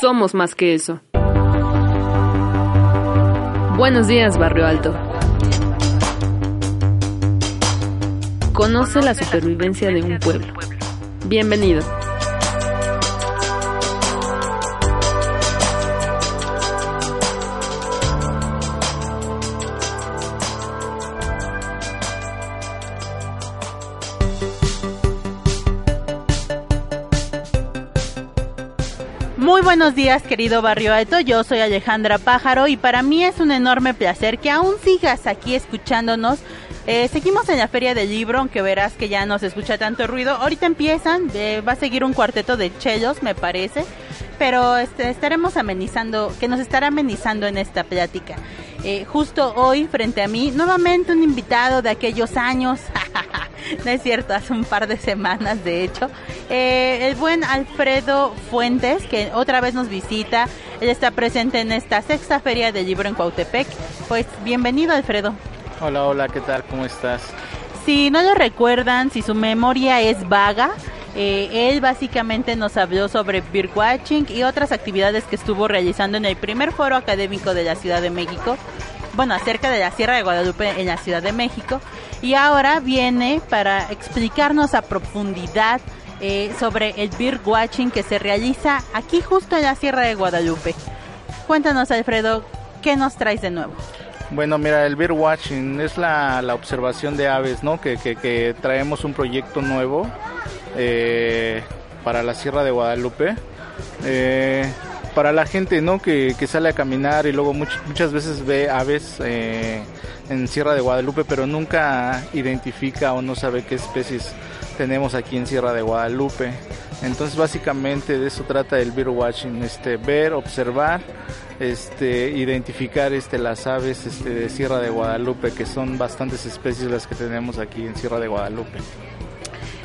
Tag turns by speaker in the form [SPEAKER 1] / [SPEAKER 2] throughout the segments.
[SPEAKER 1] somos más que eso. Buenos días, Barrio Alto. Conoce la supervivencia de un pueblo. Bienvenido.
[SPEAKER 2] Muy buenos días, querido Barrio Alto. Yo soy Alejandra Pájaro y para mí es un enorme placer que aún sigas aquí escuchándonos. Eh, seguimos en la Feria del Libro, aunque verás que ya no se escucha tanto ruido. Ahorita empiezan, eh, va a seguir un cuarteto de chelos, me parece, pero este, estaremos amenizando, que nos estará amenizando en esta plática. Eh, justo hoy, frente a mí, nuevamente un invitado de aquellos años, no es cierto, hace un par de semanas de hecho, eh, el buen Alfredo Fuentes, que otra vez nos visita, él está presente en esta sexta feria del libro en Cuautepec. Pues bienvenido Alfredo.
[SPEAKER 3] Hola, hola, ¿qué tal? ¿Cómo estás?
[SPEAKER 2] Si no lo recuerdan, si su memoria es vaga, eh, él básicamente nos habló sobre birdwatching y otras actividades que estuvo realizando en el primer foro académico de la Ciudad de México, bueno, acerca de la Sierra de Guadalupe en la Ciudad de México, y ahora viene para explicarnos a profundidad eh, sobre el birdwatching que se realiza aquí justo en la Sierra de Guadalupe. Cuéntanos, Alfredo, ¿qué nos traes de nuevo?
[SPEAKER 3] Bueno, mira, el bird watching es la, la observación de aves, ¿no? Que, que, que traemos un proyecto nuevo eh, para la Sierra de Guadalupe. Eh, para la gente, ¿no? Que, sale a caminar y luego much, muchas veces ve aves eh, en Sierra de Guadalupe, pero nunca identifica o no sabe qué especies tenemos aquí en Sierra de Guadalupe. Entonces básicamente de eso trata el bird watching, este, ver, observar, este, identificar este, las aves este, de Sierra de Guadalupe, que son bastantes especies las que tenemos aquí en Sierra de Guadalupe.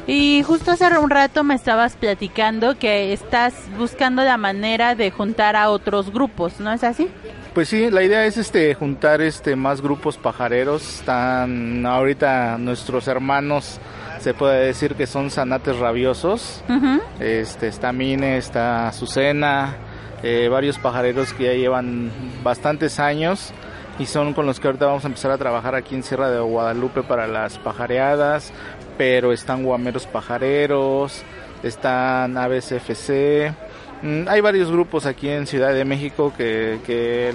[SPEAKER 2] Y justo hace un rato me estabas platicando que estás buscando la manera de juntar a otros grupos, ¿no es así?
[SPEAKER 3] Pues sí, la idea es este juntar este más grupos pajareros. Están ahorita nuestros hermanos, se puede decir que son zanates rabiosos. Uh -huh. Este está Mine, está Azucena, eh, varios pajareros que ya llevan bastantes años y son con los que ahorita vamos a empezar a trabajar aquí en Sierra de Guadalupe para las pajareadas, pero están guameros pajareros, están aves FC, mm, hay varios grupos aquí en Ciudad de México que, que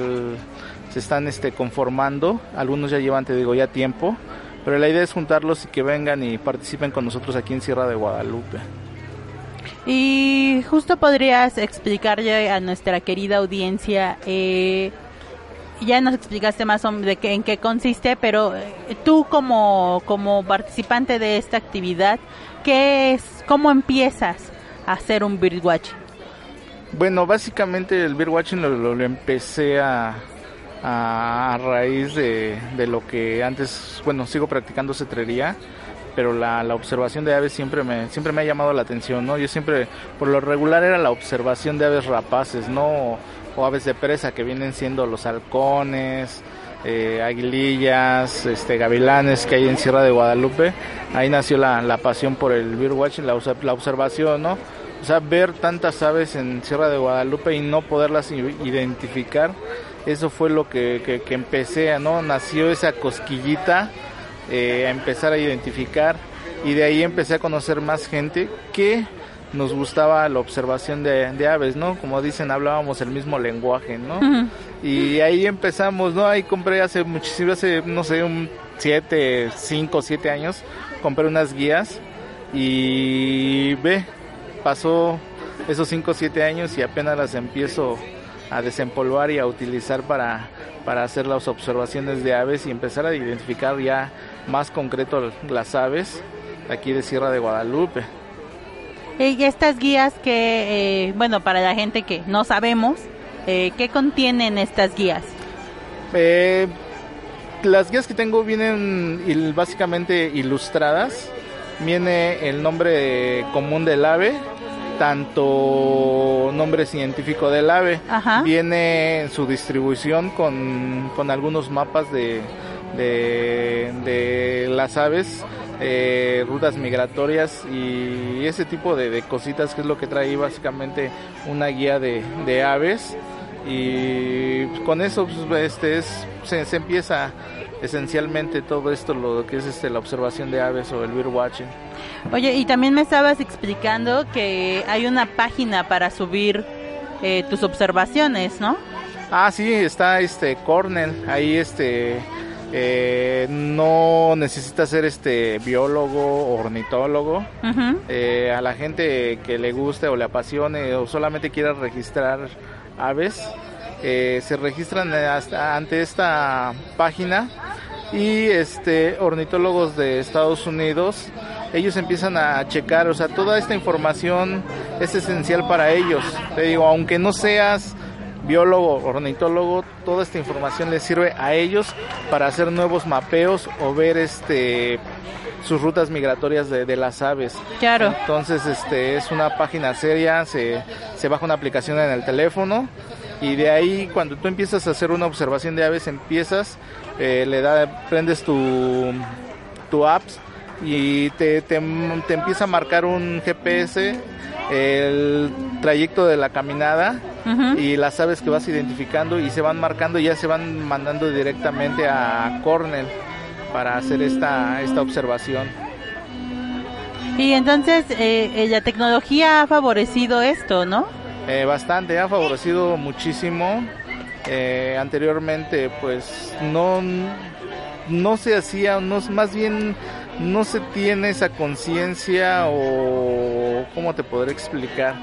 [SPEAKER 3] se están este, conformando, algunos ya llevan, te digo, ya tiempo, pero la idea es juntarlos y que vengan y participen con nosotros aquí en Sierra de Guadalupe.
[SPEAKER 2] Y justo podrías explicarle a nuestra querida audiencia, eh, ya nos explicaste más de qué, en qué consiste, pero tú como, como participante de esta actividad, ¿qué es, cómo empiezas a hacer un birdwatching?
[SPEAKER 3] Bueno, básicamente el birdwatching lo, lo, lo empecé a, a, a raíz de, de, lo que antes, bueno, sigo practicando cetrería, pero la, la, observación de aves siempre me, siempre me ha llamado la atención, ¿no? Yo siempre, por lo regular era la observación de aves rapaces, ¿no? O aves de presa que vienen siendo los halcones, eh, aguilillas, este, gavilanes que hay en Sierra de Guadalupe. Ahí nació la, pasión por el birdwatching, la, la, observación, ¿no? O sea, ver tantas aves en Sierra de Guadalupe y no poderlas identificar, eso fue lo que, que, que empecé, ¿no? Nació esa cosquillita, eh, a empezar a identificar y de ahí empecé a conocer más gente que nos gustaba la observación de, de, aves, ¿no? Como dicen, hablábamos el mismo lenguaje, ¿no? Uh -huh. Y ahí empezamos, ¿no? Ahí compré hace muchísimo, hace, no sé, un siete, cinco, siete años, compré unas guías y ve, pasó esos cinco, siete años y apenas las empiezo a desempolvar y a utilizar para, para hacer las observaciones de aves y empezar a identificar ya más concreto las aves aquí de Sierra de Guadalupe.
[SPEAKER 2] Y estas guías que, eh, bueno, para la gente que no sabemos, eh, ¿qué contienen estas guías?
[SPEAKER 3] Eh, las guías que tengo vienen il básicamente ilustradas. Viene el nombre común del ave, tanto nombre científico del ave.
[SPEAKER 2] Ajá.
[SPEAKER 3] Viene su distribución con, con algunos mapas de, de, de las aves eh, rutas migratorias y ese tipo de, cositas que es lo que trae básicamente una guía de, de aves y con eso pues, este es, se, se, empieza esencialmente todo esto lo que es este la observación de aves o el bird watching.
[SPEAKER 2] Oye, y también me estabas explicando que hay una página para subir eh, tus observaciones, ¿no?
[SPEAKER 3] Ah, sí, está este Cornell, ahí este eh, no necesita ser este biólogo ornitólogo. Eh, a la gente que le guste o le apasione o solamente quiera registrar aves, eh, se registran ante esta página y este ornitólogos de Estados Unidos ellos empiezan a checar, o sea, toda esta información es esencial para ellos. Te digo, aunque no seas biólogo, ornitólogo, toda esta información les sirve a ellos para hacer nuevos mapeos o ver este sus rutas migratorias de, las aves.
[SPEAKER 2] Claro.
[SPEAKER 3] Entonces, este es una página seria, se, se baja una aplicación en el teléfono y de ahí cuando tú empiezas a hacer una observación de aves empiezas, eh, le da, prendes tu, tu apps y te, te, te empieza a marcar un GPS el trayecto de la caminada y las aves que vas identificando y se van marcando y ya se van mandando directamente a Cornell para hacer esta, esta observación.
[SPEAKER 2] Y entonces eh, eh, la tecnología ha favorecido esto, ¿no?
[SPEAKER 3] Eh, bastante, ha favorecido muchísimo. anteriormente pues no, no se hacía, no, más bien no se tiene esa conciencia o cómo te podré explicar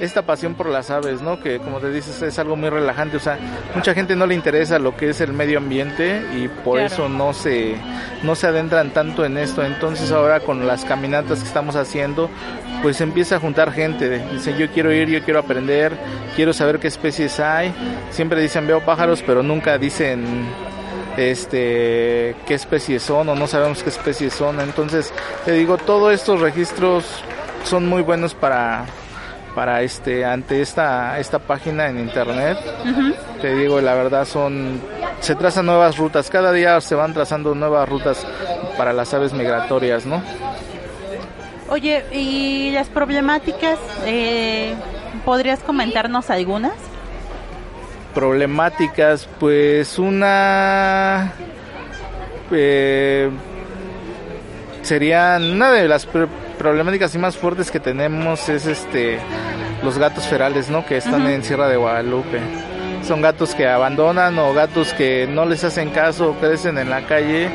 [SPEAKER 3] esta pasión por las aves, ¿no? Que como te dices es algo muy relajante, o sea, mucha gente no le interesa lo que es el medio ambiente y por eso no se no se adentran tanto en esto. Entonces ahora con las caminatas que estamos haciendo, pues empieza a juntar gente, dicen yo quiero ir, yo quiero aprender, quiero saber qué especies hay. Siempre dicen veo pájaros, pero nunca dicen este qué especies son o no sabemos qué especies son. Entonces, te digo, todos estos registros son muy buenos para para este ante esta esta página en internet. Te digo, la verdad son se trazan nuevas rutas, cada día se van trazando nuevas rutas para las aves migratorias, ¿no?
[SPEAKER 2] Oye, ¿y las problemáticas eh, podrías comentarnos algunas?
[SPEAKER 3] problemáticas, pues una eh, sería una de las problemáticas más fuertes que tenemos es este los gatos ferales, ¿no? Que están en Sierra de Guadalupe. Son gatos que abandonan o gatos que no les hacen caso, crecen en la calle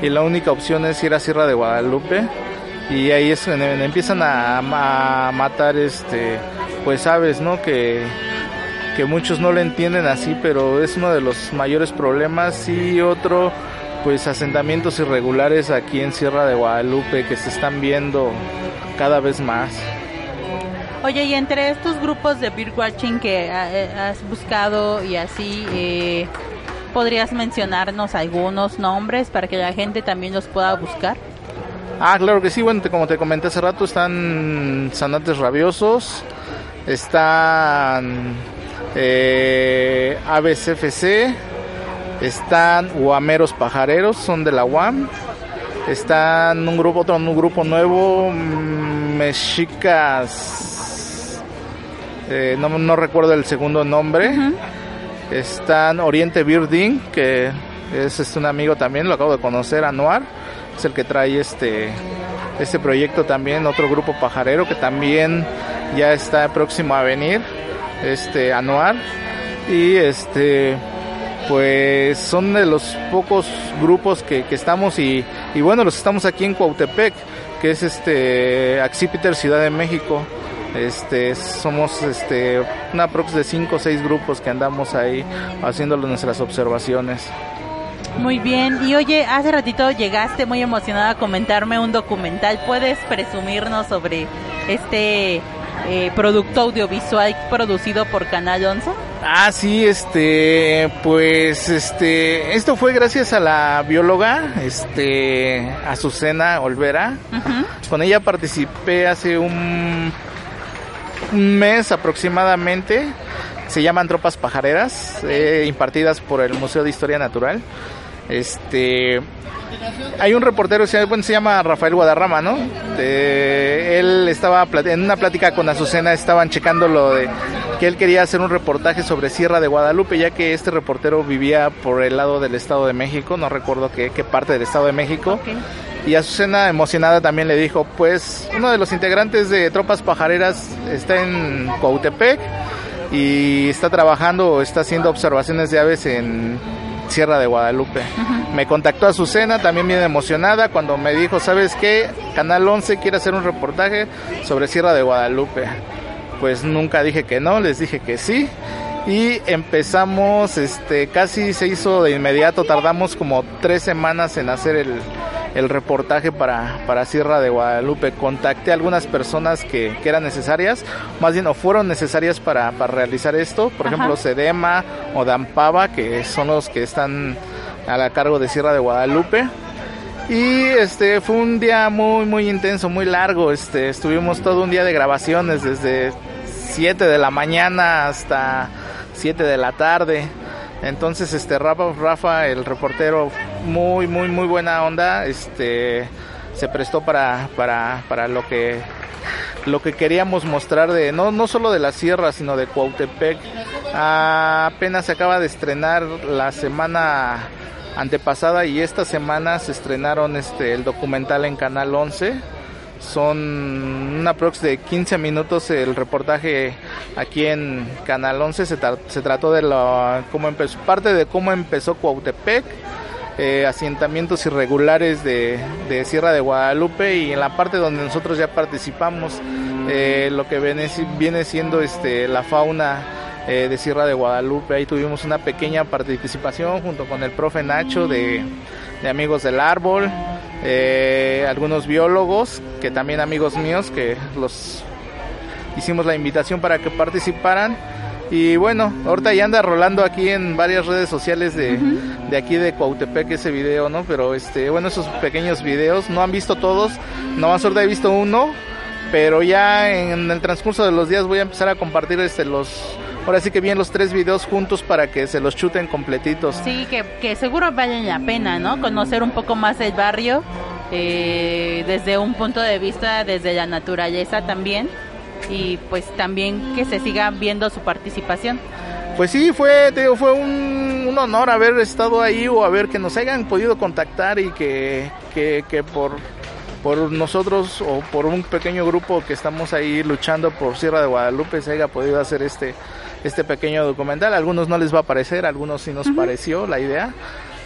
[SPEAKER 3] y la única opción es ir a Sierra de Guadalupe y ahí es donde empiezan a, a matar este pues aves, ¿no? Que que muchos no lo entienden así, pero es uno de los mayores problemas y otro pues asentamientos irregulares aquí en Sierra de Guadalupe que se están viendo cada vez más.
[SPEAKER 2] Oye, y entre estos grupos de birdwatching que eh, has buscado y así, eh, ¿podrías mencionarnos algunos nombres para que la gente también los pueda buscar?
[SPEAKER 3] Ah, claro que sí, bueno, como te comenté hace rato, están Sanantes Rabiosos, están eh, ABCFC, están Guameros Pajareros, son de la UAM, están un grupo, otro un grupo nuevo, mm, Mexicas, eh, no, recuerdo el segundo nombre, están Oriente Birding, que es, es, un amigo también, lo acabo de conocer, Anuar, es el que trae este, este proyecto también, otro grupo pajarero que también ya está próximo a venir este anual y este pues son de los pocos grupos que, estamos y, bueno los estamos aquí en Cuautepec que es este Axipiter Ciudad de México este somos este una prox de cinco o seis grupos que andamos ahí haciendo nuestras observaciones
[SPEAKER 2] muy bien, y oye, hace ratito llegaste muy emocionada a comentarme un documental. ¿Puedes presumirnos sobre este eh, producto audiovisual producido por Canal 11?
[SPEAKER 3] Ah, sí, este, pues, este, esto fue gracias a la bióloga, este, Azucena Olvera. Con ella participé hace un, un mes aproximadamente. Se llaman Tropas Pajareras, eh, impartidas por el Museo de Historia Natural. Este, hay un reportero, se llama Rafael Guadarrama, ¿no? él estaba en una plática con Azucena, estaban checando lo de que él quería hacer un reportaje sobre Sierra de Guadalupe, ya que este reportero vivía por el lado del Estado de México, no recuerdo qué, qué parte del Estado de México. Y Azucena, emocionada, también le dijo, pues uno de los integrantes de Tropas Pajareras está en Coautepec y está trabajando está haciendo observaciones de aves en Sierra de Guadalupe. Me contactó Azucena, también bien emocionada, cuando me dijo, ¿sabes qué? Canal 11 quiere hacer un reportaje sobre Sierra de Guadalupe. Pues nunca dije que no, les dije que sí. Y empezamos, este, casi se hizo de inmediato, tardamos como tres semanas en hacer el, el reportaje para, para Sierra de Guadalupe. Contacté a algunas personas que, que eran necesarias, más bien o fueron necesarias para, para realizar esto, por ejemplo Sedema o Dampava, que son los que están a la cargo de Sierra de Guadalupe. Y este fue un día muy muy intenso, muy largo. Este estuvimos todo un día de grabaciones desde 7 de la mañana hasta 7 de la tarde. Entonces, este Rafa, Rafa, el reportero, muy, muy, muy buena onda, este, se prestó para, para, para lo que lo que queríamos mostrar de no no solo de la sierra sino de Cuautepec apenas se acaba de estrenar la semana antepasada y esta semana se estrenaron este el documental en Canal 11 son una prox de 15 minutos el reportaje aquí en Canal 11. Se, se trató de la, cómo empezó, parte de cómo empezó Cuautepec, eh, asentamientos irregulares de, de, Sierra de Guadalupe y en la parte donde nosotros ya participamos, eh, lo que viene, viene siendo este, la fauna eh, de Sierra de Guadalupe. Ahí tuvimos una pequeña participación junto con el profe Nacho de, de Amigos del Árbol algunos biólogos, que también amigos míos, que los hicimos la invitación para que participaran. Y bueno, ahorita ya anda rolando aquí en varias redes sociales de, de aquí de Cuautepec ese video, ¿no? Pero este, bueno, esos pequeños videos, no han visto todos, no más ahorita he visto uno, pero ya en el transcurso de los días voy a empezar a compartir este los ahora sí que bien los tres videos juntos para que se los chuten completitos.
[SPEAKER 2] Sí, que, que seguro valen la pena, ¿no? Conocer un poco más el barrio eh, desde un punto de vista, desde la naturaleza también y pues también que se siga viendo su participación.
[SPEAKER 3] Pues sí, fue, fue un, un, honor haber estado ahí o haber que nos hayan podido contactar y que, que, que por, por nosotros o por un pequeño grupo que estamos ahí luchando por Sierra de Guadalupe se haya podido hacer este este pequeño documental. A algunos no les va a parecer, a algunos sí nos pareció la idea.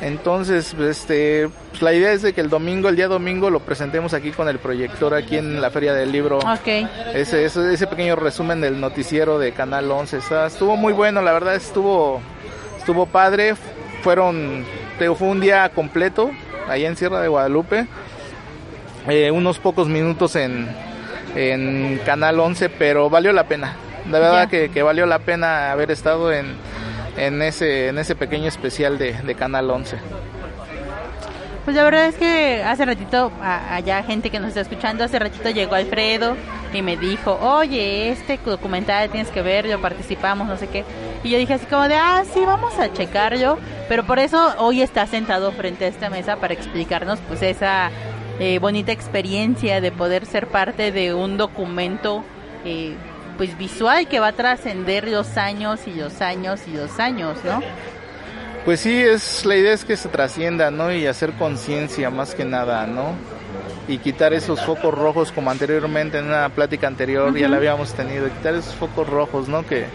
[SPEAKER 3] Entonces, este, pues la idea es de que el domingo, el día domingo, lo presentemos aquí con el proyector, aquí en la Feria del Libro.
[SPEAKER 2] Ok.
[SPEAKER 3] Ese, ese, ese pequeño resumen del noticiero de Canal 11. estuvo muy bueno, la verdad estuvo, estuvo padre. Fueron, fue un día completo, ahí en Sierra de Guadalupe. Eh, unos pocos minutos en, en Canal 11, pero valió la pena de verdad que, valió la pena haber estado en, en, ese, en ese pequeño especial de, Canal 11.
[SPEAKER 2] Pues la verdad es que hace ratito, allá gente que nos está escuchando, hace ratito llegó Alfredo y me dijo, oye, este documental tienes que ver, yo participamos, no sé qué. Y yo dije así como de, ah, sí, vamos a checarlo. Pero por eso hoy está sentado frente a esta mesa para explicarnos pues esa eh, bonita experiencia de poder ser parte de un documento eh, pues visual que va a trascender los años y los años y los años, ¿no?
[SPEAKER 3] Pues sí, es la idea es que se trascienda, ¿no? Y hacer conciencia más que nada, ¿no? Y quitar esos focos rojos como anteriormente en una plática anterior ya la habíamos tenido, quitar esos focos rojos, ¿no? Que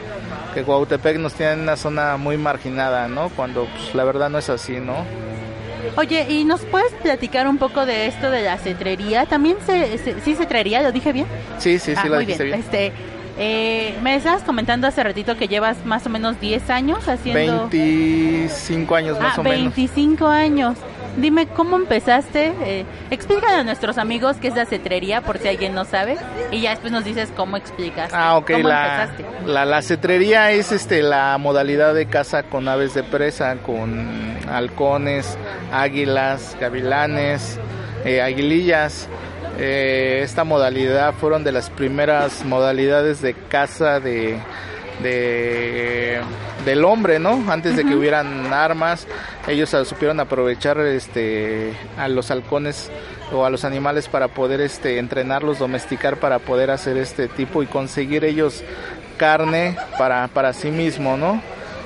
[SPEAKER 3] que Guautepec nos tiene en una zona muy marginada, ¿no? Cuando pues, la verdad no es así, ¿no?
[SPEAKER 2] Oye, ¿y nos puedes platicar un poco de esto de la cetrería? ¿También se, se sí cetrería? ¿Lo dije bien?
[SPEAKER 3] Sí, sí, sí,
[SPEAKER 2] ah,
[SPEAKER 3] lo dijiste bien.
[SPEAKER 2] Este, eh, me estabas comentando hace ratito que llevas más o menos 10 años haciendo...
[SPEAKER 3] 25 años más
[SPEAKER 2] ah,
[SPEAKER 3] o
[SPEAKER 2] menos. 25 años. Dime, ¿cómo empezaste? Eh, explícale a nuestros amigos qué es la cetrería, por si alguien no sabe, y ya después nos dices cómo explicas.
[SPEAKER 3] Ah, ok. la, La, la cetrería es este, la modalidad de caza con aves de presa, con halcones, águilas, gavilanes, eh, aguilillas. Eh, esta modalidad fueron de las primeras modalidades de caza de, de del hombre, ¿no? Antes de que hubieran armas, ellos ah, supieron aprovechar este a los halcones o a los animales para poder este entrenarlos, domesticar para poder hacer este tipo y conseguir ellos carne para para sí mismo, ¿no?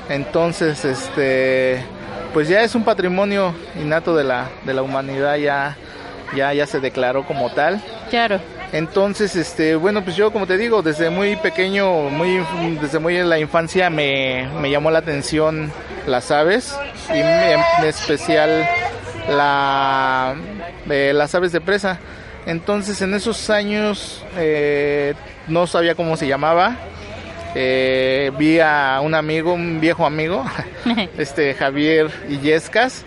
[SPEAKER 3] Entonces, este pues ya es un patrimonio innato de la de la humanidad ya ya ya se declaró como tal.
[SPEAKER 2] Claro.
[SPEAKER 3] Entonces, este, bueno, pues yo como te digo, desde muy pequeño, muy desde muy en la infancia me, me llamó la atención las aves y en especial la eh, las aves de presa. Entonces, en esos años eh, no sabía cómo se llamaba. Eh, vi a un amigo, un viejo amigo, este Javier Illescas,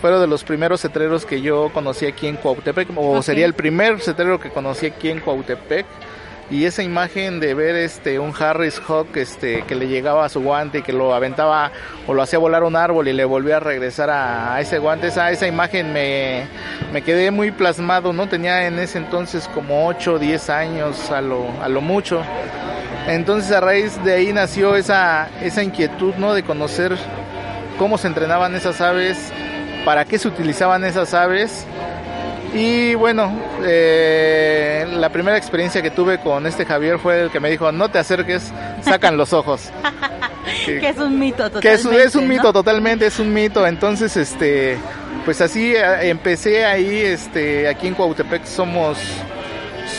[SPEAKER 3] fueron de los primeros cetreros que yo conocí aquí en Cuautepec, o sería el primer cetrero que conocí aquí en Cuautepec. Y esa imagen de ver este un Harris Hawk este que le llegaba a su guante y que lo aventaba o lo hacía volar un árbol y le volvía a regresar a, ese guante, esa, esa imagen me, me quedé muy plasmado, ¿no? Tenía en ese entonces como 8 o 10 años a lo, a lo mucho. Entonces a raíz de ahí nació esa, esa inquietud, ¿no? De conocer cómo se entrenaban esas aves, para qué se utilizaban esas aves. Y bueno, eh, la primera experiencia que tuve con este Javier fue el que me dijo, no te acerques, sacan los ojos.
[SPEAKER 2] que es un mito totalmente.
[SPEAKER 3] Que es, un mito totalmente, es un mito. Entonces, este, pues así eh, empecé ahí, este, aquí en Cuautepec somos,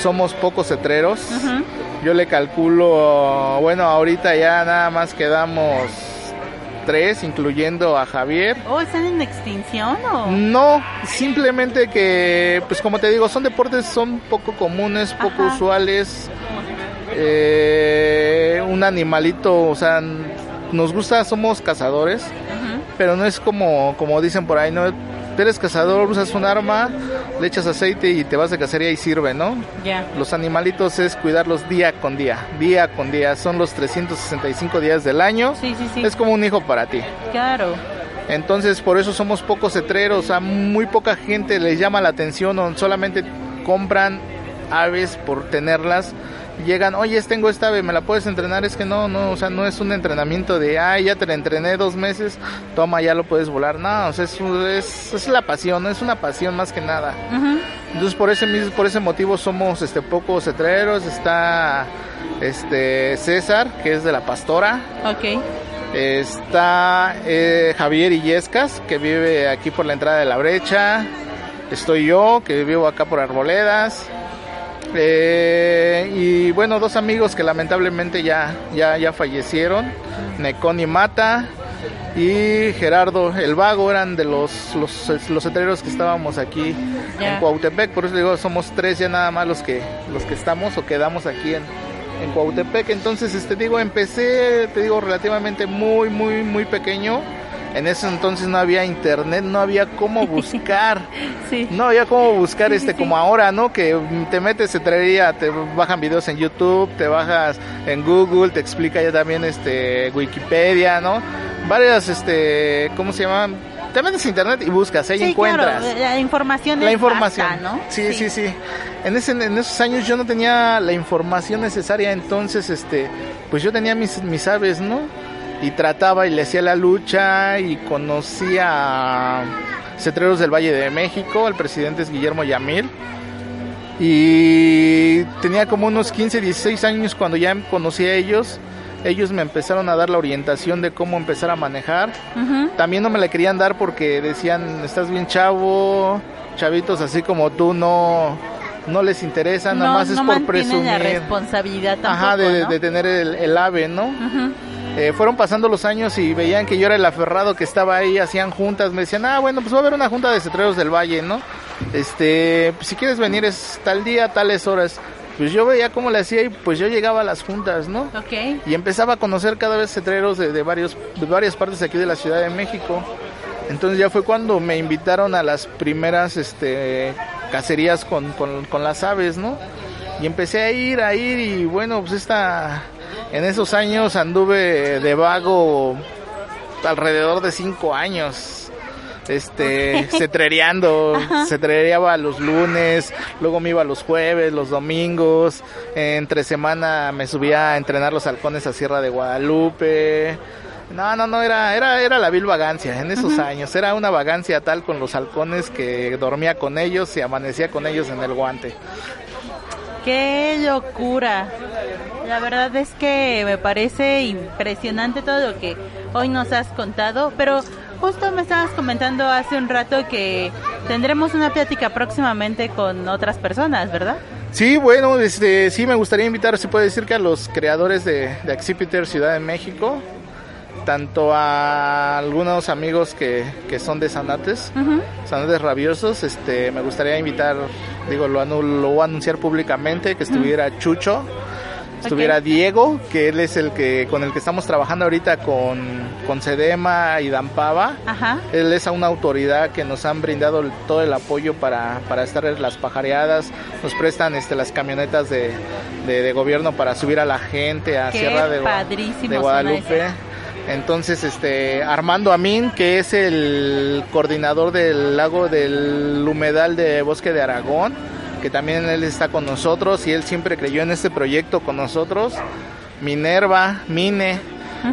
[SPEAKER 3] somos pocos cetreros. Yo le calculo, bueno, ahorita ya nada más quedamos tres, incluyendo a Javier.
[SPEAKER 2] ¿O están en extinción o...?
[SPEAKER 3] No, simplemente que, pues como te digo, son deportes, son poco comunes, poco usuales. Eh, un animalito, o sea, nos gusta, somos cazadores, pero no es como, como dicen por ahí, no eres cazador, usas un arma, le echas aceite y te vas de cacería y sirve, ¿no?
[SPEAKER 2] Ya.
[SPEAKER 3] Los animalitos es cuidarlos día con día, día con día. Son los 365 días del año.
[SPEAKER 2] Sí, sí, sí.
[SPEAKER 3] Es como un hijo para ti.
[SPEAKER 2] Claro.
[SPEAKER 3] Entonces, por eso somos pocos cetreros. A muy poca gente les llama la atención o solamente compran aves por tenerlas llegan, oye, tengo esta ave, ¿me la puedes entrenar? Es que no, no, o sea, no es un entrenamiento de, ay, ya te la entrené dos meses, toma, ya lo puedes volar. No, o sea, es, es, la pasión, es una pasión más que nada. Entonces, por ese mismo, por ese motivo somos este pocos cetreros, está este César, que es de la pastora.
[SPEAKER 2] Ok.
[SPEAKER 3] Está eh, Javier Illescas, que vive aquí por la entrada de la brecha. Estoy yo, que vivo acá por Arboledas. Eh, y bueno, dos amigos que lamentablemente ya, ya, ya fallecieron, Neconi Mata y Gerardo el Vago eran de los los, los que estábamos aquí en Cuautepec, por eso digo, somos tres ya nada más los que los que estamos o quedamos aquí en, en Cuautepec. Entonces, este digo, empecé, te digo, relativamente muy, muy, muy pequeño en ese entonces no había internet, no había cómo buscar. No había cómo buscar este como ahora, ¿no? Que te metes se traería, te bajan videos en YouTube, te bajas en Google, te explica ya también este Wikipedia, ¿no? Varias este, ¿cómo se llaman? Te metes a internet y buscas, ahí encuentras.
[SPEAKER 2] la información
[SPEAKER 3] La información,
[SPEAKER 2] ¿no?
[SPEAKER 3] Sí, sí, sí, En, ese, en esos años yo no tenía la información necesaria, entonces, este, pues yo tenía mis, mis aves, ¿no? Y trataba y le hacía la lucha y conocía a Cetreros del Valle de México, el presidente es Guillermo Yamil. Y tenía como unos 15, 16 años cuando ya conocí a ellos. Ellos me empezaron a dar la orientación de cómo empezar a manejar. También no me la querían dar porque decían, estás bien chavo, chavitos así como tú no no les interesa, nada más es por presumir. la
[SPEAKER 2] responsabilidad tampoco,
[SPEAKER 3] Ajá, de, tener el, ave, ¿no? Eh, fueron pasando los años y veían que yo era el aferrado que estaba ahí, hacían juntas, me decían, ah, bueno, pues va a haber una junta de cetreros del valle, ¿no? Este, pues, si quieres venir es tal día, tales horas. Pues yo veía cómo le hacía y pues yo llegaba a las juntas, ¿no?
[SPEAKER 2] Ok.
[SPEAKER 3] Y empezaba a conocer cada vez cetreros de, varios, de varias partes aquí de la Ciudad de México. Entonces ya fue cuando me invitaron a las primeras este, cacerías con, con, con las aves, ¿no? Y empecé a ir, a ir y bueno, pues esta en esos años anduve de vago alrededor de cinco años. este, cetrereando, cetrereaba los lunes, luego me iba los jueves, los domingos, entre semana me subía a entrenar los halcones a Sierra de Guadalupe. No, no, no, era, era, era la vil vagancia en esos años. Era una vagancia tal con los halcones que dormía con ellos y amanecía con ellos en el guante.
[SPEAKER 2] ¡Qué locura! La verdad es que me parece impresionante todo lo que hoy nos has contado, pero justo me estabas comentando hace un rato que tendremos una plática próximamente con otras personas, ¿verdad?
[SPEAKER 3] Sí, bueno, este, sí me gustaría invitar, se puede decir que a los creadores de, de Ciudad de México, tanto a algunos amigos que, que son de Zanates, Zanates rabiosos, este, me gustaría invitar, digo, lo, lo voy a anunciar públicamente, que estuviera Chucho, estuviera Diego, que él es el que con el que estamos trabajando ahorita con, con Sedema y Dampava. Él es una autoridad que nos han brindado todo el apoyo para, para estar en las pajareadas, nos prestan este las camionetas de, de, gobierno para subir a la gente a Sierra de, de Guadalupe. Entonces, este Armando Amin, que es el coordinador del lago del humedal de Bosque de Aragón, que también él está con nosotros y él siempre creyó en este proyecto con nosotros. Minerva, Mine,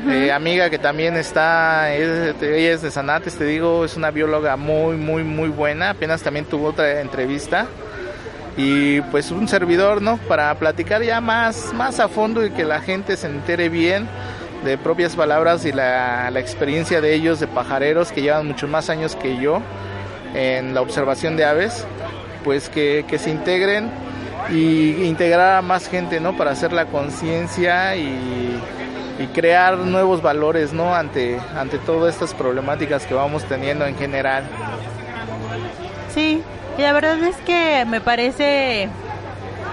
[SPEAKER 3] eh, amiga que también está, ella es de Sanates, te digo, es una bióloga muy, muy, muy buena. Apenas también tuvo otra entrevista. Y pues un servidor, ¿no? Para platicar ya más, más a fondo y que la gente se entere bien de propias palabras y la, experiencia de ellos, de pajareros que llevan muchos más años que yo en la observación de aves, pues que, se integren y integrar a más gente, ¿no? Para hacer la conciencia y, crear nuevos valores, ¿no? Ante, ante todas estas problemáticas que vamos teniendo en general.
[SPEAKER 2] Sí, y la verdad es que me parece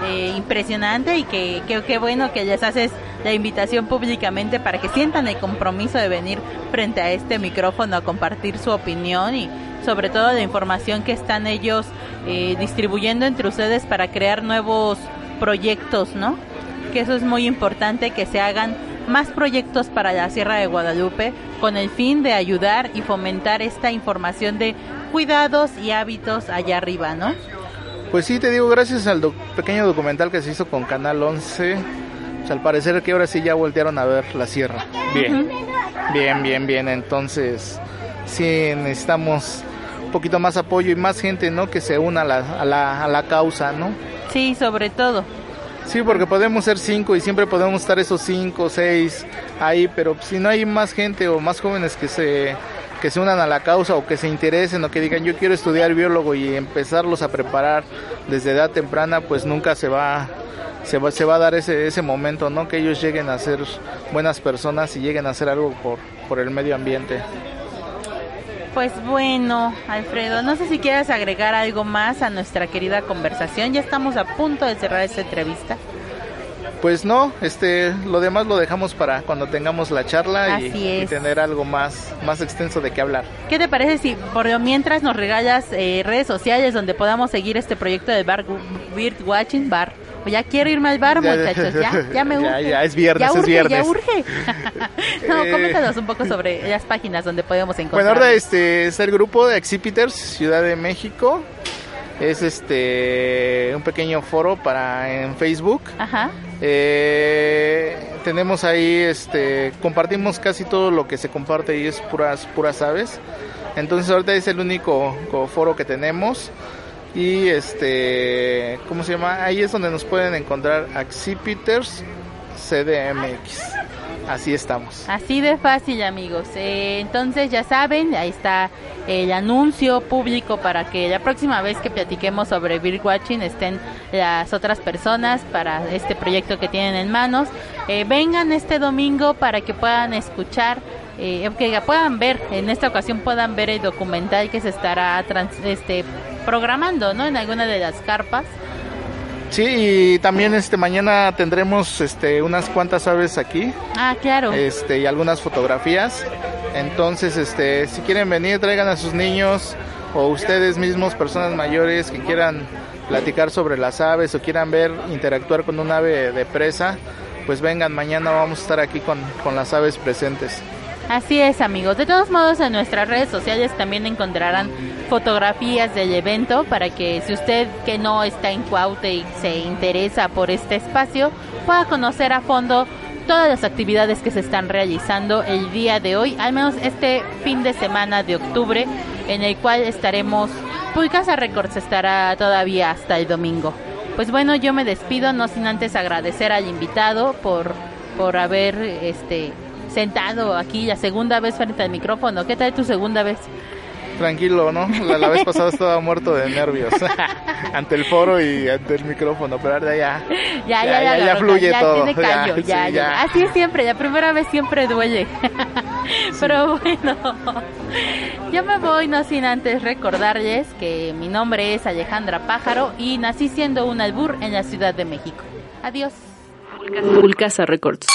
[SPEAKER 2] eh, impresionante y que qué bueno que les haces la invitación públicamente para que sientan el compromiso de venir frente a este micrófono a compartir su opinión y sobre todo la información que están ellos eh, distribuyendo entre ustedes para crear nuevos proyectos, ¿no? Que eso es muy importante, que se hagan más proyectos para la Sierra de Guadalupe con el fin de ayudar y fomentar esta información de cuidados y hábitos allá arriba, ¿no?
[SPEAKER 3] Pues sí, te digo, gracias al pequeño documental que se hizo con Canal 11, pues al parecer que ahora sí ya voltearon a ver la sierra. Bien, bien, bien, bien. Entonces, sí necesitamos un poquito más apoyo y más gente, ¿no? Que se una a la, a la, a la causa, ¿no?
[SPEAKER 2] Sí, sobre todo.
[SPEAKER 3] Sí, porque podemos ser cinco y siempre podemos estar esos cinco, seis ahí, pero si no hay más gente o más jóvenes que se que se unan a la causa o que se interesen o que digan yo quiero estudiar biólogo y empezarlos a preparar desde edad temprana, pues nunca se va se va, se va a dar ese, ese momento, ¿no? Que ellos lleguen a ser buenas personas y lleguen a hacer algo por, por el medio ambiente.
[SPEAKER 2] Pues bueno, Alfredo, no sé si quieres agregar algo más a nuestra querida conversación. Ya estamos a punto de cerrar esta entrevista.
[SPEAKER 3] Pues no, este, lo demás lo dejamos para cuando tengamos la charla y, tener algo más, más extenso de qué hablar.
[SPEAKER 2] ¿Qué te parece si por lo mientras nos regalas eh, redes sociales donde podamos seguir este proyecto de Bar Bird Watching Bar? Pues ya quiero irme al bar, muchachos, ya, ya me urge.
[SPEAKER 3] Ya, ya, es viernes,
[SPEAKER 2] ya urge,
[SPEAKER 3] es viernes.
[SPEAKER 2] Ya urge. no, eh, coméntanos un poco sobre las páginas donde podemos encontrar.
[SPEAKER 3] Bueno, ahora este es el grupo de Exhibitors Ciudad de México. Es este un pequeño foro para en Facebook.
[SPEAKER 2] Ajá.
[SPEAKER 3] Eh, tenemos ahí, este, compartimos casi todo lo que se comparte y es puras, puras aves. Entonces ahorita es el único foro que tenemos y este, ¿cómo se llama? Ahí es donde nos pueden encontrar Accipiters CDMX. Así estamos.
[SPEAKER 2] Así de fácil, amigos. Eh, entonces ya saben, ahí está el anuncio público para que la próxima vez que platiquemos sobre Watching estén las otras personas para este proyecto que tienen en manos. Eh, vengan este domingo para que puedan escuchar eh, que puedan ver, en esta ocasión puedan ver el documental que se estará trans, este, programando, ¿no? En alguna de las carpas.
[SPEAKER 3] Sí, y también este mañana tendremos este unas cuantas aves aquí.
[SPEAKER 2] Ah, claro.
[SPEAKER 3] Este y algunas fotografías. Entonces, este si quieren venir, traigan a sus niños o ustedes mismos personas mayores que quieran platicar sobre las aves o quieran ver interactuar con un ave de presa, pues vengan, mañana vamos a estar aquí con, con las aves presentes.
[SPEAKER 2] Así es, amigos. De todos modos, en nuestras redes sociales también encontrarán fotografías del evento para que si usted que no está en Cuaute y se interesa por este espacio, pueda conocer a fondo todas las actividades que se están realizando el día de hoy, al menos este fin de semana de octubre, en el cual estaremos, pues Casa Records estará todavía hasta el domingo. Pues bueno, yo me despido, no sin antes agradecer al invitado por, por haber este, sentado aquí la segunda vez frente al micrófono. ¿Qué tal tu segunda vez?
[SPEAKER 3] Tranquilo, ¿no? La, la vez pasada estaba muerto de nervios ante el foro y ante el micrófono, pero ahora ya
[SPEAKER 2] Ya, ya,
[SPEAKER 3] Ya,
[SPEAKER 2] ya,
[SPEAKER 3] ya, fluye
[SPEAKER 2] ya
[SPEAKER 3] todo,
[SPEAKER 2] tiene callo,
[SPEAKER 3] ya,
[SPEAKER 2] ya,
[SPEAKER 3] sí,
[SPEAKER 2] ya.
[SPEAKER 3] ya.
[SPEAKER 2] Así es siempre, la primera vez siempre duele. Pero bueno, yo me voy no sin antes recordarles que mi nombre es Alejandra Pájaro y nací siendo un albur en la Ciudad de México. Adiós.
[SPEAKER 1] Pulcasa Records.